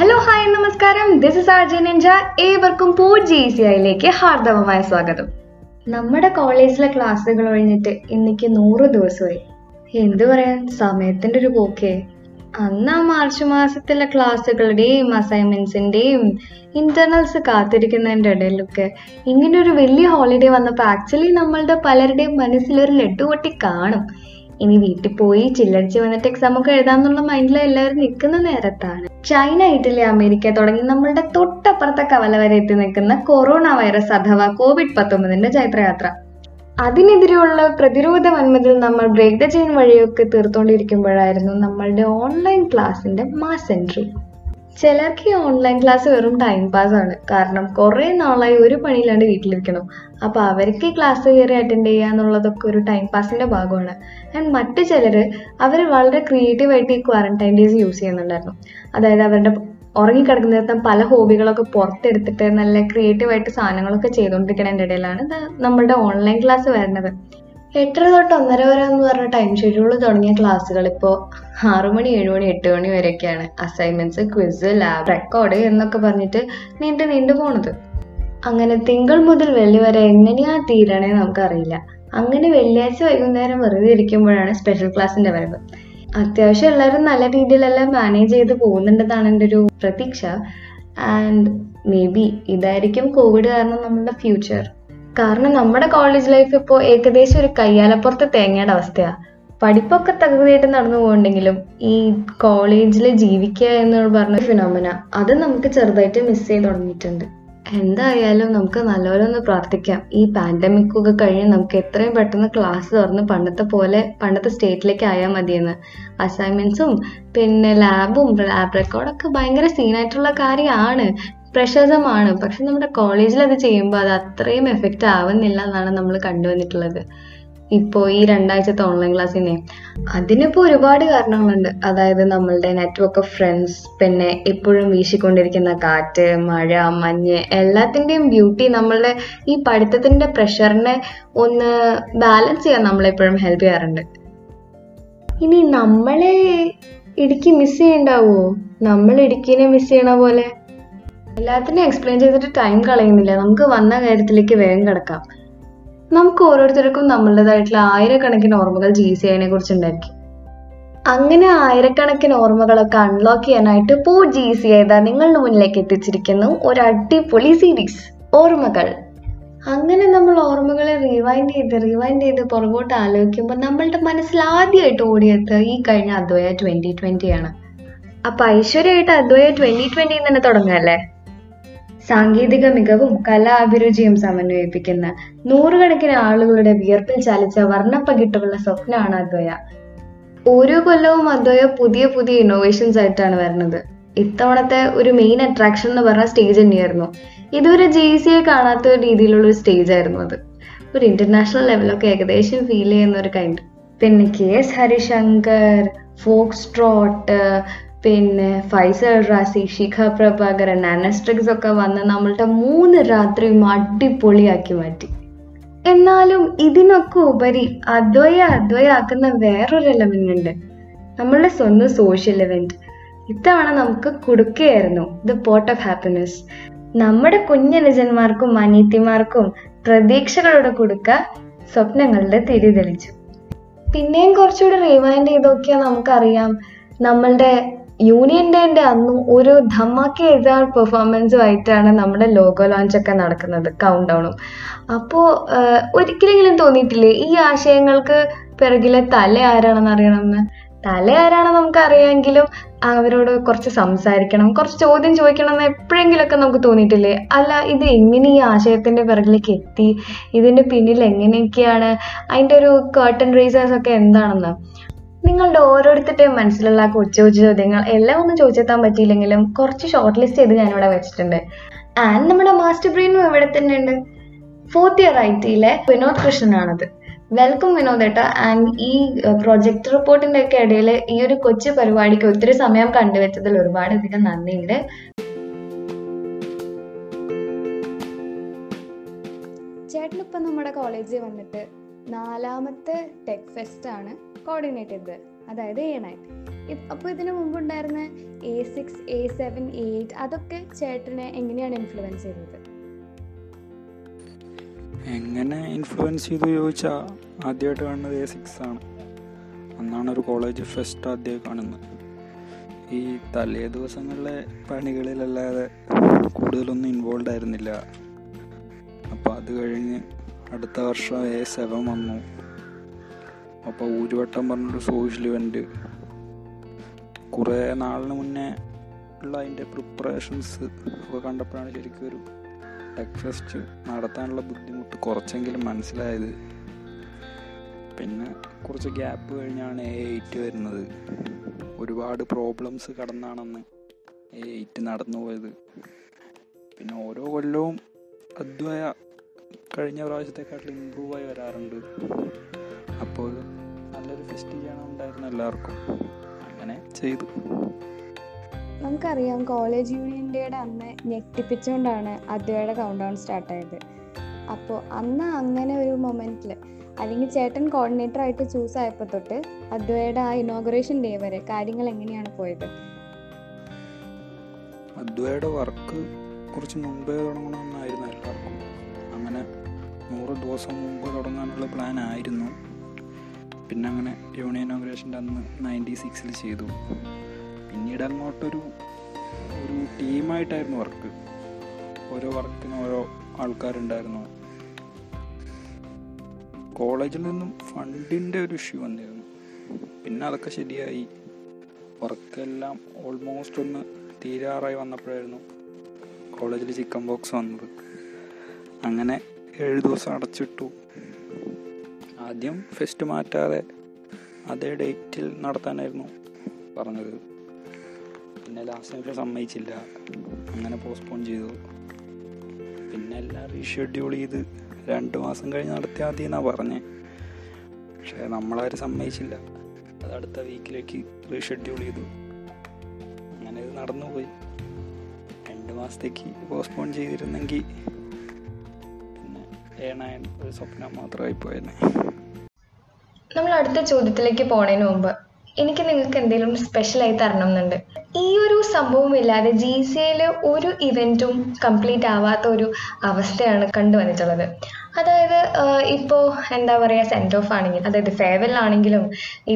Hello hi നമസ്കാരം. This is R ജനഞ്ച ഏവർക്കും പൂ ജി സി ഐയിലേക്ക് ഹാർദവമായ സ്വാഗതം. നമ്മുടെ കോളേജിലെ ക്ലാസ്സുകൾ ഒഴിഞ്ഞിട്ട് ഇന്നിക്ക് നൂറ് ദിവസമായി. എന്തു പറയാൻ? സമയത്തിന്റെ ഒരു പോക്കേ. അന്ന് ആ മാർച്ച് മാസത്തിലെ ക്ലാസ്സുകളുടെയും അസൈൻമെന്റ്സിന്റെയും ഇന്റർണൽസ് കാത്തിരിക്കുന്നതിന്റെ ഇടയിലൊക്കെ ഇങ്ങനെ ഒരു വലിയ ഹോളിഡേ വന്നപ്പോൾ ആക്ച്വലി നമ്മളുടെ പലരുടെയും മനസ്സിലൊരു ലഡു പൊട്ടി കാണും. ഇനി വീട്ടിൽ പോയി ചില്ലടിച്ച് വന്നിട്ട് എക്സാം ഒക്കെ എഴുതാന്നുള്ള മൈൻഡിൽ എല്ലാവരും നിൽക്കുന്ന നേരത്താണ്. ചൈന ഇറ്റലി അമേരിക്ക തുടങ്ങി നമ്മളുടെ തൊട്ടപ്പുറത്തെ കവല വരെ എത്തി നിൽക്കുന്ന കൊറോണ വൈറസ് അഥവാ കോവിഡ് പത്തൊമ്പതിന്റെ ചൈത്രയാത്ര. അതിനെതിരെയുള്ള പ്രതിരോധ വന്മതിൽ നമ്മൾ ബ്രേക്ക് ദ ചെയിൻ വഴിയൊക്കെ തീർത്തുകൊണ്ടിരിക്കുമ്പോഴായിരുന്നു നമ്മളുടെ ഓൺലൈൻ ക്ലാസ്സിന്റെ മാസ് എൻട്രി ചിലർക്ക് ഈ ഓൺലൈൻ ക്ലാസ് വെറും ടൈം പാസ് ആണ്. കാരണം കുറേ നാളായി ഒരു പണിയില്ലാണ്ട് വീട്ടിലിരിക്കണം. അപ്പോൾ അവർക്ക് ക്ലാസ് കയറി അറ്റൻഡ് ചെയ്യുക എന്നുള്ളതൊക്കെ ഒരു ടൈം പാസിന്റെ ഭാഗമാണ്. ആൻഡ് മറ്റു ചിലർ അവർ വളരെ ക്രിയേറ്റീവായിട്ട് ഈ ക്വാറന്റൈൻ ഡേയ്സ് യൂസ് ചെയ്യുന്നുണ്ടായിരുന്നു. അതായത് അവരുടെ ഉറങ്ങിക്കിടക്കുന്ന പല ഹോബികളൊക്കെ പുറത്തെടുത്തിട്ട് നല്ല ക്രിയേറ്റീവായിട്ട് സാധനങ്ങളൊക്കെ ചെയ്തുകൊണ്ടിരിക്കുന്നതിന്റെ ഇടയിലാണ് നമ്മുടെ ഓൺലൈൻ ക്ലാസ് വരുന്നത്. എട്ടര തൊട്ട് ഒന്നര വരെ എന്ന് പറഞ്ഞ ടൈം ഷെഡ്യൂൾ തുടങ്ങിയ ക്ലാസ്സുകൾ ഇപ്പോൾ ആറു മണി ഏഴ് മണി എട്ട് മണി വരെയൊക്കെയാണ്. അസൈൻമെന്റ്സ് ക്വിസ് ലാബ് റെക്കോർഡ് എന്നൊക്കെ പറഞ്ഞിട്ട് നീണ്ടു നീണ്ടു പോണത്. അങ്ങനെ തിങ്കൾ മുതൽ വെള്ളി വരെ എങ്ങനെയാ തീരണേ നമുക്കറിയില്ല. അങ്ങനെ വെള്ളിയാഴ്ച വൈകുന്നേരം വെറുതെ ഇരിക്കുമ്പോഴാണ് സ്പെഷ്യൽ ക്ലാസ്സിന്റെ വരവ്. അത്യാവശ്യം എല്ലാവരും നല്ല രീതിയിലെല്ലാം മാനേജ് ചെയ്ത് പോകുന്നുണ്ടെന്നാണ് എന്റെ ഒരു പ്രതീക്ഷ. ആൻഡ് മേ ബി ഇതായിരിക്കും കോവിഡ് കാരണം നമ്മുടെ ഫ്യൂച്ചർ കാരണം നമ്മുടെ കോളേജ് ലൈഫ് ഇപ്പോൾ ഏകദേശം ഒരു കയ്യാലപ്പുറത്ത് തേങ്ങയുടെ അവസ്ഥയാ. പഠിപ്പൊക്കെ തകൃതിയായിട്ട് നടന്നു പോകുന്നുണ്ടെങ്കിലും ഈ കോളേജിൽ ജീവിക്കുക എന്ന് പറഞ്ഞ ഫിനോമിന അത് നമുക്ക് ചെറുതായിട്ട് മിസ് ചെയ്ത് തുടങ്ങിയിട്ടുണ്ട്. എന്തായാലും നമുക്ക് നല്ലപോലെ ഒന്ന് പ്രാർത്ഥിക്കാം. ഈ പാൻഡമിക് ഒക്കെ കഴിഞ്ഞ് നമുക്ക് എത്രയും പെട്ടെന്ന് ക്ലാസ് തുറന്ന് പണ്ടത്തെ പോലെ പണ്ടത്തെ സ്റ്റേറ്റിലേക്ക് ആയാൽ മതിയെന്ന്. അസൈൻമെന്റ്സും പിന്നെ ലാബും ലാബ് റെക്കോർഡൊക്കെ ഭയങ്കര സീനായിട്ടുള്ള കാര്യമാണ്. പ്രശസ്തമാണ് പക്ഷെ നമ്മുടെ കോളേജിൽ അത് ചെയ്യുമ്പോൾ അത് അത്രയും എഫക്റ്റ് ആവുന്നില്ല എന്നാണ് നമ്മൾ കണ്ടുവന്നിട്ടുള്ളത്. ഇപ്പോൾ ഈ രണ്ടാഴ്ചത്തെ ഓൺലൈൻ ക്ലാസ്സിനെ അതിനിപ്പോൾ ഒരുപാട് കാരണങ്ങളുണ്ട്. അതായത് നമ്മളുടെ നെറ്റ്വർക്ക് ഓഫ് ഫ്രണ്ട്സ് പിന്നെ എപ്പോഴും വീശിക്കൊണ്ടിരിക്കുന്ന കാറ്റ് മഴ മഞ്ഞ് എല്ലാത്തിന്റെയും ബ്യൂട്ടി നമ്മളുടെ ഈ പഠിത്തത്തിന്റെ പ്രഷറിനെ ഒന്ന് ബാലൻസ് ചെയ്യാൻ നമ്മളെപ്പോഴും ഹെൽപ്പ് ചെയ്യാറുണ്ട്. ഇനി നമ്മളെ ഇടുക്കി മിസ് ചെയ്യണ്ടാവോ? നമ്മൾ ഇടുക്കിനെ മിസ് ചെയ്യണ പോലെ? എല്ലാത്തിനും എക്സ്പ്ലെയിൻ ചെയ്തിട്ട് ടൈം കളയുന്നില്ല. നമുക്ക് വന്ന കാര്യത്തിലേക്ക് വേഗം കിടക്കാം. നമുക്ക് ഓരോരുത്തർക്കും നമ്മളുടേതായിട്ടുള്ള ആയിരക്കണക്കിന് ഓർമ്മകൾ ജി സി ഐനെ കുറിച്ച് ഉണ്ടാക്കി. അങ്ങനെ ആയിരക്കണക്കിന് ഓർമ്മകളൊക്കെ അൺലോക്ക് ചെയ്യാനായിട്ട് പോ ജി സി ഐതാ നിങ്ങളുടെ മുന്നിലേക്ക് എത്തിച്ചിരിക്കുന്നു. ഒരു അടിപൊളി സീരീസ് ഓർമ്മകൾ. അങ്ങനെ നമ്മൾ ഓർമ്മകളെ റിവൈൻഡ് ചെയ്ത് റിവൈൻഡ് ചെയ്ത് പുറകോട്ട് ആലോചിക്കുമ്പോൾ നമ്മളുടെ മനസ്സിൽ ആദ്യമായിട്ട് ഓടിയെത്തുക ഈ കഴിഞ്ഞ അദ്വയ ട്വന്റി ട്വന്റി ആണ്. അപ്പൊ ഐശ്വര്യമായിട്ട് അദ്വയ ട്വന്റി ട്വന്റി തന്നെ തുടങ്ങല്ലേ സാങ്കേതിക മികവും കലാഭിരുചിയും സമന്വയിപ്പിക്കുന്ന നൂറുകണക്കിന് ആളുകളുടെ വിയർപ്പിൽ ചാലിച്ച വർണപ്പകിട്ടുള്ള സ്വപ്നമാണ് അദ്വയ. ഓരോ കൊല്ലവും അദ്വയ പുതിയ പുതിയ ഇന്നോവേഷൻസ് ആയിട്ടാണ് വരുന്നത്. ഇത്തവണത്തെ ഒരു മെയിൻ അട്രാക്ഷൻ എന്ന് പറഞ്ഞ സ്റ്റേജ് തന്നെയായിരുന്നു. ഇതുവരെ ജെ സി ഐ കാണാത്ത രീതിയിലുള്ള ഒരു സ്റ്റേജ് ആയിരുന്നു അത്. ഒരു ഇന്റർനാഷണൽ ലെവലൊക്കെ ഏകദേശം ഫീൽ ചെയ്യുന്ന ഒരു കൈൻഡ് പിന്നെ K S Harishankar fox trot പിന്നെ ഫൈസൽ റാസി ശിഖ പ്രഭാകരൻ അനസ്ട്രിക്സ് ഒക്കെ വന്ന് നമ്മളുടെ മൂന്ന് രാത്രിയും അടിപൊളിയാക്കി മാറ്റി. എന്നാലും ഇതിനൊക്കെ ഉപരി അദ്വയ അദ്വയാക്കുന്ന വേറൊരു എലമെന്റ് ഉണ്ട്. നമ്മളുടെ സ്വന്തം സോഷ്യൽ ഇവന്റ് ഇത്തവണ നമുക്ക് കൊടുക്കുകയായിരുന്നു ദ പോർട്ട് ഓഫ് ഹാപ്പിനെസ് നമ്മുടെ കുഞ്ഞനുജന്മാർക്കും അനീത്തിമാർക്കും പ്രതീക്ഷകളുടെ കൊടുക്ക സ്വപ്നങ്ങളുടെ തിരി തെളിച്ചു. പിന്നെയും കുറച്ചുകൂടി റിവൈൻഡ് ചെയ്ത് നമുക്കറിയാം നമ്മളുടെ യൂണിയൻ ഡേന്റെ അന്നും ഒരു ധമാക്കി എഴുതാൻ പെർഫോമൻസും ആയിട്ടാണ് നമ്മുടെ ലോഗോ ലോഞ്ച് ഒക്കെ നടക്കുന്നത് കൗണ്ട് ഡൗണും അപ്പോൾ ഒരിക്കലെങ്കിലും തോന്നിയിട്ടില്ലേ? ഈ ആശയങ്ങൾക്ക് പിറകിലെ തല ആരാണെന്ന് അറിയണമെന്ന്? തല ആരാണെന്ന് നമുക്ക് അറിയാമെങ്കിലും അവരോട് കുറച്ച് സംസാരിക്കണം കുറച്ച് ചോദ്യം ചോദിക്കണം എന്ന് എപ്പോഴെങ്കിലുമൊക്കെ നമുക്ക് തോന്നിയിട്ടില്ലേ? അല്ല ഇത് എങ്ങനെ ഈ ആശയത്തിന്റെ പിറകിലേക്ക് എത്തി? ഇതിന്റെ പിന്നിൽ എങ്ങനെയൊക്കെയാണ്? അതിന്റെ ഒരു കേർട്ടൺ റീസേഴ്സ് ഒക്കെ എന്താണെന്ന്? നിങ്ങളുടെ ഓരോരുത്തരുടെയും മനസ്സിലുള്ള കൊച്ചു കൊച്ചു ചോദ്യങ്ങൾ എല്ലാം ഒന്നും ചോദിച്ചെത്താൻ പറ്റിയില്ലെങ്കിലും കുറച്ച് ഷോർട്ട് ലിസ്റ്റ് ചെയ്ത് ഞാനിവിടെ വെച്ചിട്ടുണ്ട്. ആൻഡ് നമ്മുടെ മാസ്റ്റർ ബ്രെയിനും ഇവിടെ തന്നെ ഉണ്ട്. ഫോർത്ത് ഇയർ ഐ ടിയിലെ വിനോദ് കൃഷ്ണനാണത്. വെൽക്കം വിനോദ് ഏട്ട. ആൻഡ് ഈ പ്രൊജക്ട് റിപ്പോർട്ടിന്റെ ഒക്കെ ഇടയിൽ ഈ ഒരു കൊച്ചു പരിപാടിക്ക് ഒത്തിരി സമയം കണ്ടുവച്ചതിൽ ഒരുപാട് അധികം നന്ദിയുണ്ട്. ചേട്ടനിപ്പം നമ്മുടെ കോളേജിൽ വന്നിട്ട് നാലാമത്തെ ടെക് ഫെസ്റ്റ് ആണ് കോർഡിനേറ്റ് ചെയ്തത് അതായത് എ നയൻ. അപ്പോൾ ഇതിനു മുമ്പുണ്ടായിരുന്ന A six A seven eight അതൊക്കെ ചേട്ടനെ എങ്ങനെയാണ് ഇൻഫ്ലുവൻസ് ചെയ്തത്? എങ്ങനെ ഇൻഫ്ലുവൻസ് ചെയ്തു ചോദിച്ചാൽ ആദ്യമായിട്ട് കാണുന്നത് എ സിക്സ് ആണ്. അന്നാണ് ഒരു കോളേജ് ഫെസ്റ്റ് ആദ്യമായി കാണുന്നത്. ഈ തലേ ദിവസങ്ങളിലെ പണികളിലല്ലാതെ കൂടുതലൊന്നും ഇൻവോൾവ് ആയിരുന്നില്ല. അപ്പോൾ അത് കഴിഞ്ഞ് അടുത്ത വർഷം എ സെവൻ വന്നു. അപ്പോൾ ഊരുവട്ടം പറഞ്ഞൊരു സോഷ്യൽ ഇവന്റ് കുറേ നാളിന് മുന്നേ ഉള്ള അതിന്റെ പ്രിപ്പറേഷൻസ് ഒക്കെ കണ്ടപ്പോഴാണ് ശരിക്കും ഒരു ടെക് ഫെസ്റ്റ് നടത്താനുള്ള ബുദ്ധിമുട്ട് കുറച്ചെങ്കിലും മനസ്സിലായത്. പിന്നെ കുറച്ച് ഗ്യാപ്പ് കഴിഞ്ഞാണ് എ എയ്റ്റ് വരുന്നത്. ഒരുപാട് പ്രോബ്ലംസ് കടന്നാണെന്ന് എ എയ്റ്റ് നടന്നു പോയത് പിന്നെ ഓരോ കൊല്ലവും അദ്വയ കഴിഞ്ഞ പ്രാവശ്യത്തെക്കാട്ടിൽ ഇമ്പ്രൂവ് ആയി വരാറുണ്ട്. അപ്പോൾ നല്ലൊരു ഫെസ്റ്റ് ചെയ്യണമുണ്ടായിരുന്നു എല്ലാവർക്കും. അങ്ങനെ ചെയ്തു. നമുക്കറിയാം കോളേജ് യൂണിയൻ ഡേയുടെ അന്ന് ഞെട്ടിപ്പിച്ചുകൊണ്ടാണ് അദ്വയുടെ കൗണ്ട് ഡൗൺ സ്റ്റാർട്ടായത് അപ്പോൾ അന്ന് അങ്ങനെ ഒരു മൊമെന്റിൽ അല്ലെങ്കിൽ ചേട്ടൻ കോർഡിനേറ്റർ ആയിട്ട് ചൂസ് ആയപ്പോൾ തൊട്ട് അദ്വയുടെ ആ ഇനോഗ്രേഷൻ ഡേ വരെ കാര്യങ്ങൾ എങ്ങനെയാണ് പോയത്? അദ്വയുടെ വർക്ക് കുറച്ച് മുമ്പേ തുടങ്ങണമെന്നായിരുന്നു എല്ലാവർക്കും. അങ്ങനെ നൂറ് ദിവസം മുമ്പ് തുടങ്ങാനുള്ള പ്ലാൻ ആയിരുന്നു പിന്നെ അങ്ങനെ യൂണിയൻ ഇനോഗ്രേഷന്റെ അന്ന് നയന്റി സിക്സിൽ ചെയ്തു. പിന്നീട് അങ്ങോട്ടൊരു ഒരു ടീമായിട്ടായിരുന്നു വർക്ക്. ഓരോ വർക്കിന് ഓരോ ആൾക്കാരുണ്ടായിരുന്നു. കോളേജിൽ നിന്നും ഫണ്ടിന്റെ ഒരു ഇഷ്യൂ വന്നിരുന്നു. പിന്നെ അതൊക്കെ ശരിയായി. വർക്കെല്ലാം ഓൾമോസ്റ്റ് ഒന്ന് തീരാറായി വന്നപ്പോഴായിരുന്നു കോളേജിൽ ചിക്കൻ ബോക്സ് വന്നത്. അങ്ങനെ ഏഴ് ദിവസം അടച്ചിട്ടു. ആദ്യം ഫെസ്റ്റ് മാറ്റാതെ അതേ ഡേറ്റിൽ നടത്താനായിരുന്നു പറഞ്ഞത്. പിന്നെ ലാസ്റ്റ് നിമിഷം സമ്മതിച്ചില്ല. അങ്ങനെ പോസ്റ്റ്പോൺ ചെയ്തു. പിന്നെ എല്ലാം റീഷെഡ്യൂൾ ചെയ്ത് രണ്ട് മാസം കഴിഞ്ഞ് നടത്തിയാൽ മതി എന്നാണ് പറഞ്ഞത് പക്ഷേ നമ്മളാരും സമ്മതിച്ചില്ല. അത് അടുത്ത വീക്കിലേക്ക് റീഷെഡ്യൂൾ ചെയ്തു. അങ്ങനെ ഇത് നടന്നുപോയി. രണ്ട് മാസത്തേക്ക് പോസ്റ്റ്പോൺ ചെയ്തിരുന്നെങ്കിൽ ഏണായൻ ഒരു സ്വപ്നം മാത്രമായി പോയെന്നെ. നമ്മൾ അടുത്ത ചോദ്യത്തിലേക്ക് പോണതിന് മുമ്പ് എനിക്ക് നിങ്ങൾക്ക് എന്തെങ്കിലും സ്പെഷ്യലായി തരണം എന്നുണ്ട് ഈ ഒരു സംഭവം ഇല്ലാതെ ജി സി എയിൽ ഒരു ഇവന്റും കംപ്ലീറ്റ് ആവാത്ത ഒരു അവസ്ഥയാണ് കണ്ടുവന്നിട്ടുള്ളത്. അതായത് ഇപ്പോൾ എന്താ പറയുക സെൻഡ് ഓഫ് ആണെങ്കിലും അതായത് ഫെയർവെൽ ആണെങ്കിലും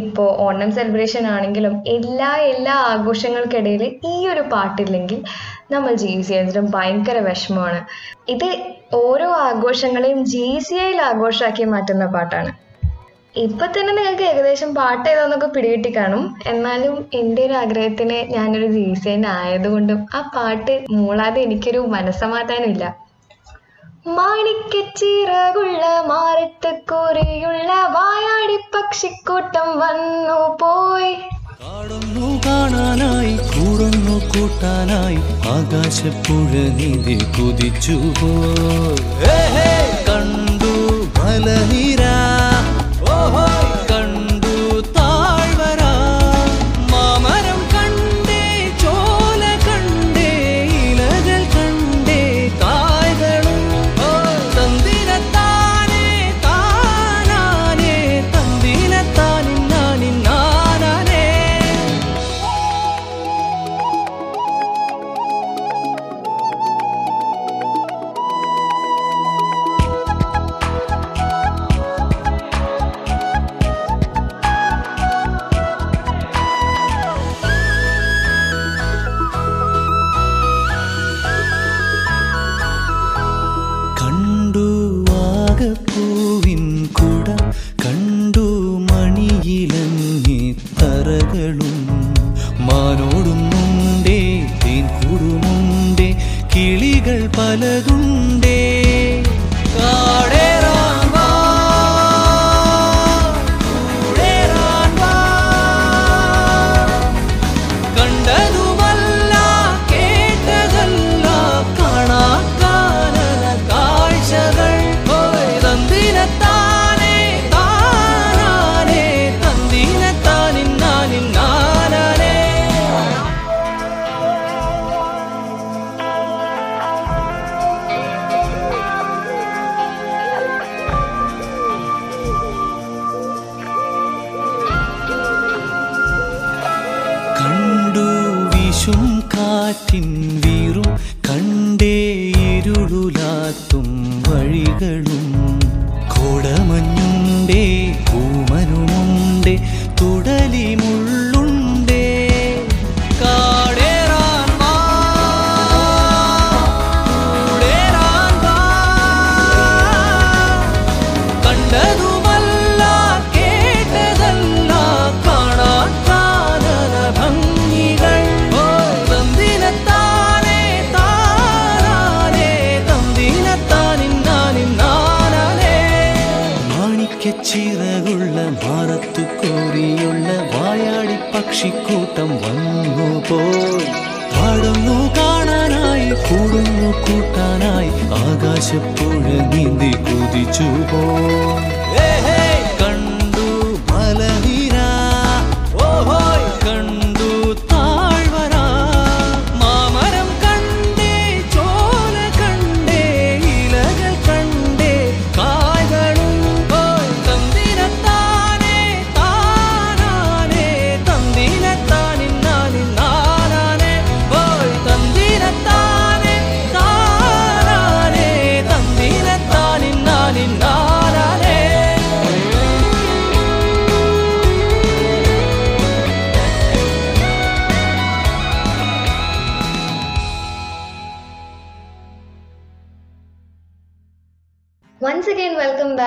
ഇപ്പോൾ ഓണം സെലിബ്രേഷൻ ആണെങ്കിലും എല്ലാ എല്ലാ ആഘോഷങ്ങൾക്കിടയിൽ ഈ ഒരു പാട്ടില്ലെങ്കിൽ നമ്മൾ ജി സി എസിലും ഭയങ്കര വിഷമമാണ്. ഇത് ഓരോ ആഘോഷങ്ങളെയും ജി സി ഐയിൽ ആഘോഷമാക്കി മാറ്റുന്ന പാട്ടാണ്. ഇപ്പൊ തന്നെ നിങ്ങൾക്ക് ഏകദേശം പാട്ട് ഏതാന്നൊക്കെ പിടികിട്ടി കാണും. എന്നാലും എന്റെ ഒരു ആഗ്രഹത്തിന് ഞാനൊരു ജീസേൻ ആയതുകൊണ്ടും ആ പാട്ട് മൂളാതെ എനിക്കൊരു മനസ്സമാധാനമില്ല. മാണിക്കച്ചിറകുള്ള മാറത്ത് കൂറിയുള്ള വായാടി പക്ഷിക്കൂട്ടം വന്നു പോയി. കാടൊന്നു കാണാനായി കൂടുന്നു കൂട്ടാനായി ആകാശപ്പുഴ നീതി കുതിച്ചു പോ കണ്ടു മലനിര മാനോടുമുണ്ടേ തേൻ കൂടുമുണ്ടേ കിളികൾ പലതുണ്ടേ പക്ഷിക്കൂട്ടം വന്നു പോയി. പാടുന്നു കാണാനായി കൂടുന്നു കൂട്ടാനായി ആകാശപ്പുഴ നീന്തി കുതിച്ചു പോ കണ്ടു മലനിര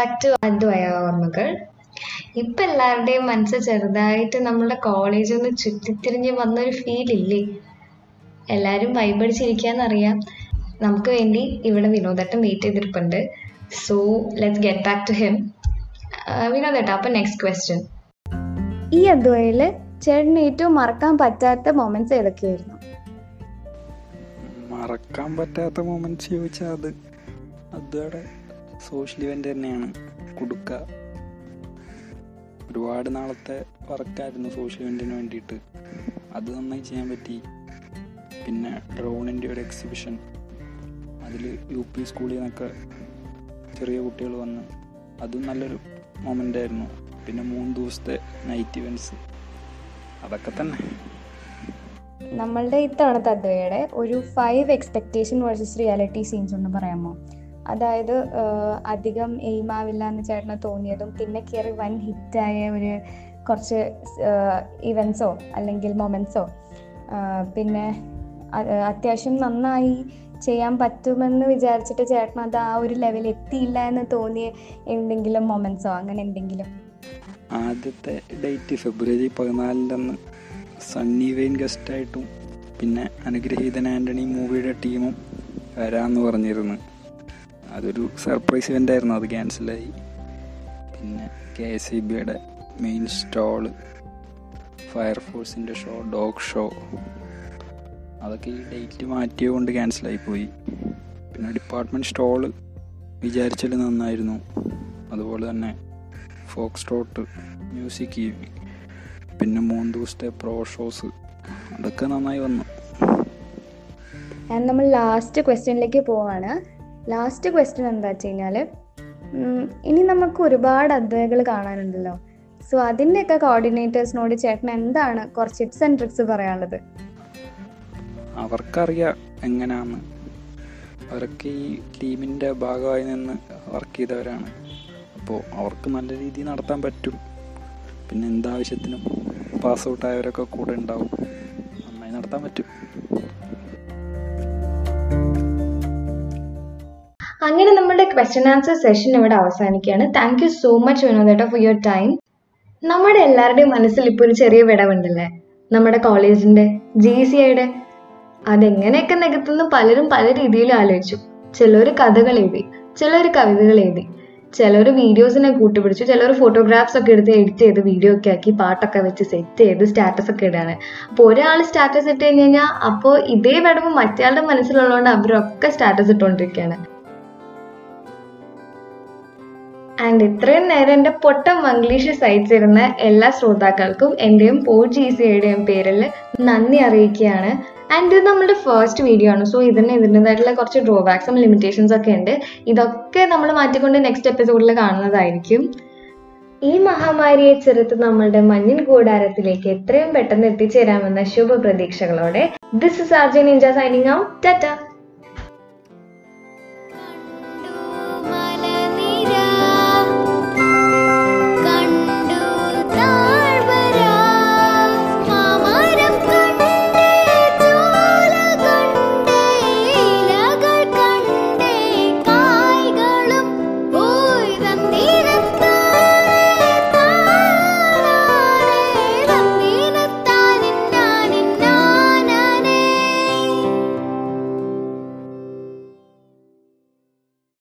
ബാക്ക് ടു അദ്വയ ഓർമ്മകൾ ഇപ്പൊ എല്ലാവരുടെയും മനസ്സ് ചെറുതായിട്ട് നമ്മുടെ കോളേജ് ഒന്ന് ചുറ്റിത്തിരിഞ്ഞ് വന്നൊരു ഫീൽ ഇല്ലേ? എല്ലാവരും വൈബടിച്ചിരിക്കാന്നറിയാം നമുക്ക് വേണ്ടി ഇവിടെ വിനോദേട്ടൻ wait ചെയ്തിരിപ്പുണ്ട്. So let's get back to him വിനോദേട്ടാ അപ്പൊ നെക്സ്റ്റ് ക്വസ്റ്റ്യൻ ഈ അദ്വയിൽ ചേട്ടന് ഏറ്റവും മറക്കാൻ പറ്റാത്ത മൊമെന്റ്സ് ഏതൊക്കെയായിരുന്നു? മറക്കാൻ പറ്റാത്ത മൊമെന്റ്സ് ചോദിച്ചാൽ അത്. അതുവിടെ സോഷ്യൽ ഇവന്റ് തന്നെയാണ്. കുടുക്ക. ഒരുപാട് നാളത്തെ വർക്കായിരുന്നു സോഷ്യൽ ഇവന്റിന് വേണ്ടിയിട്ട്. അത് നന്നായി ചെയ്യാൻ പറ്റി. പിന്നെ ഡ്രോണിന്റെ ഒരു എക്സിബിഷൻ. അതിൽ യു പി സ്കൂളിൽ നിന്നൊക്കെ ചെറിയ കുട്ടികൾ വന്ന് അതും നല്ലൊരു മൊമെന്റ് ആയിരുന്നു. പിന്നെ മൂന്ന് ദിവസത്തെ നൈറ്റ് ഇവന്റ്സ് അതൊക്കെ തന്നെ. നമ്മളുടെ ഇത്തവണത്തെ അദ്വയുടെ ഒരു five expectation versus reality scenes ഒന്ന് പറയാമോ? അതായത് അധികം എയിം ആവില്ല എന്ന് ചേട്ടന് തോന്നിയതും പിന്നെ കയറി വൻ ഹിറ്റായ ഒരു കുറച്ച് ഇവൻസോ അല്ലെങ്കിൽ മൊമെൻസോ പിന്നെ അത്യാവശ്യം നന്നായി ചെയ്യാൻ പറ്റുമെന്ന് വിചാരിച്ചിട്ട് ചേട്ടൻ അത് ആ ഒരു ലെവൽ എത്തിയില്ല എന്ന് തോന്നിയ എന്തെങ്കിലും മൊമെൻസോ അങ്ങനെ എന്തെങ്കിലും? ആദ്യത്തെ ഡേറ്റ് ഫെബ്രുവരി പതിനാലിന്റെ സണ്ണി വെയിൻ ഗസ്റ്റായിട്ടും പിന്നെ അനുഗ്രഹീതൻ ആന്റണി മൂവിയുടെ ടീമും വരാമെന്ന് പറഞ്ഞിരുന്നു. അതൊരു സർപ്രൈസ് ഇവന്റ് ആയിരുന്നു. അത് ക്യാൻസലായി പിന്നെ കെ എസ് ഇ ബിയുടെ മെയിൻ സ്റ്റോൾ ഫയർഫോഴ്സിന്റെ ഷോ ഡോഗ് ഷോ അതൊക്കെ ഈ ഡേറ്റ് മാറ്റിയത് കൊണ്ട് ക്യാൻസലായി പോയി. പിന്നെ ഡിപ്പാർട്ട്മെന്റ് സ്റ്റോൾ വിചാരിച്ചാൽ നന്നായിരുന്നു. അതുപോലെ തന്നെ ഫോക്സ് ട്രോട്ട് മ്യൂസിക് ഈവനിങ് പിന്നെ മൂന്ന് ദിവസത്തെ പ്രോ ഷോസ് അതൊക്കെ നന്നായി വന്നു. നമ്മൾ ലാസ്റ്റ് ക്വസ്റ്റ്യനിലേക്ക് പോവാണ്. ലാസ്റ്റ് ക്വസ്റ്റ്യൻ എന്താ വെച്ച് കഴിഞ്ഞാൽ ഇനി നമുക്ക് ഒരുപാട് അദ്വൈകൾ കാണാനുണ്ടല്ലോ. സോ അതിന്റെയൊക്കെ കോർഡിനേറ്റേഴ്സിനോട് ചേട്ടൻ എന്താണ് കുറച്ച് ടിപ്സ് ആൻഡ് ട്രിക്സ് പറയാനുള്ളത്? അവർക്കറിയാം എങ്ങനെയാന്ന് അവരൊക്കെ ഈ ടീമിന്റെ ഭാഗമായി നിന്ന് വർക്ക് ചെയ്തവരാണ്. അപ്പോൾ അവർക്ക് നല്ല രീതിയിൽ നടത്താൻ പറ്റും. പിന്നെ എന്താവശ്യത്തിനും പാസ് ഔട്ട് ആയവരൊക്കെ കൂടെ ഉണ്ടാവും. നന്നായി നടത്താൻ പറ്റും. അങ്ങനെ നമ്മുടെ ക്വസ്റ്റ്യൻ ആൻസർ സെഷൻ ഇവിടെ അവസാനിക്കുകയാണ്. താങ്ക് യു സോ മച്ച് വിനോദേട്ട ഫോർ യുവർ ടൈം നമ്മുടെ എല്ലാവരുടെയും മനസ്സിൽ ഇപ്പോൾ ഒരു ചെറിയ വിടവുണ്ടല്ലേ? നമ്മുടെ കോളേജിന്റെ ജി സി ഐയുടെ അതെങ്ങനെയൊക്കെ നികത്തുന്ന പലരും പല രീതിയിൽ ആലോചിച്ചു. ചിലർ കഥകൾ എഴുതി ചിലർ കവിതകൾ എഴുതി. ചിലർ വീഡിയോസിനെ കൂട്ടുപിടിച്ചു ചിലർ ഫോട്ടോഗ്രാഫ്സ് ഒക്കെ എടുത്ത് എഡിറ്റ് ചെയ്ത് വീഡിയോ ഒക്കെ ആക്കി പാട്ടൊക്കെ വെച്ച് സെറ്റ് ചെയ്ത് സ്റ്റാറ്റസ് ഒക്കെ ഇടാണ്. അപ്പോൾ ഒരാൾ സ്റ്റാറ്റസ് ഇട്ട് കഴിഞ്ഞ് കഴിഞ്ഞാൽ അപ്പോൾ ഇതേ വിടവ് മറ്റേയാളുടെ മനസ്സിലുള്ളതുകൊണ്ട് അവരൊക്കെ സ്റ്റാറ്റസ് ഇട്ടുകൊണ്ടിരിക്കുകയാണ് ആൻഡ് ഇത്രയും നേരം എന്റെ പൊട്ടം മംഗ്ലീഷ് സൈറ്റ്സ് ഇരുന്ന എല്ലാ ശ്രോതാക്കൾക്കും എന്റെയും പോ ജി സിയുടെയും പേരിൽ നന്ദി അറിയിക്കുകയാണ്. ആൻഡ് ഇത് നമ്മുടെ ഫസ്റ്റ് വീഡിയോ ആണ്. സോ ഇതിന് ഇതിന്റെതായിട്ടുള്ള കുറച്ച് ഡ്രോബാക്സും ലിമിറ്റേഷൻസ് ഒക്കെ ഉണ്ട്. ഇതൊക്കെ നമ്മൾ മാറ്റിക്കൊണ്ട് നെക്സ്റ്റ് എപ്പിസോഡിൽ കാണുന്നതായിരിക്കും. ഈ മഹാമാരിയെ ചെറുത്ത് നമ്മളുടെ മഞ്ഞിൻ കൂടാരത്തിലേക്ക് എത്രയും പെട്ടെന്ന് എത്തിച്ചേരാമെന്ന ശുഭപ്രതീക്ഷകളോടെ this is RJ ninja signing out Tata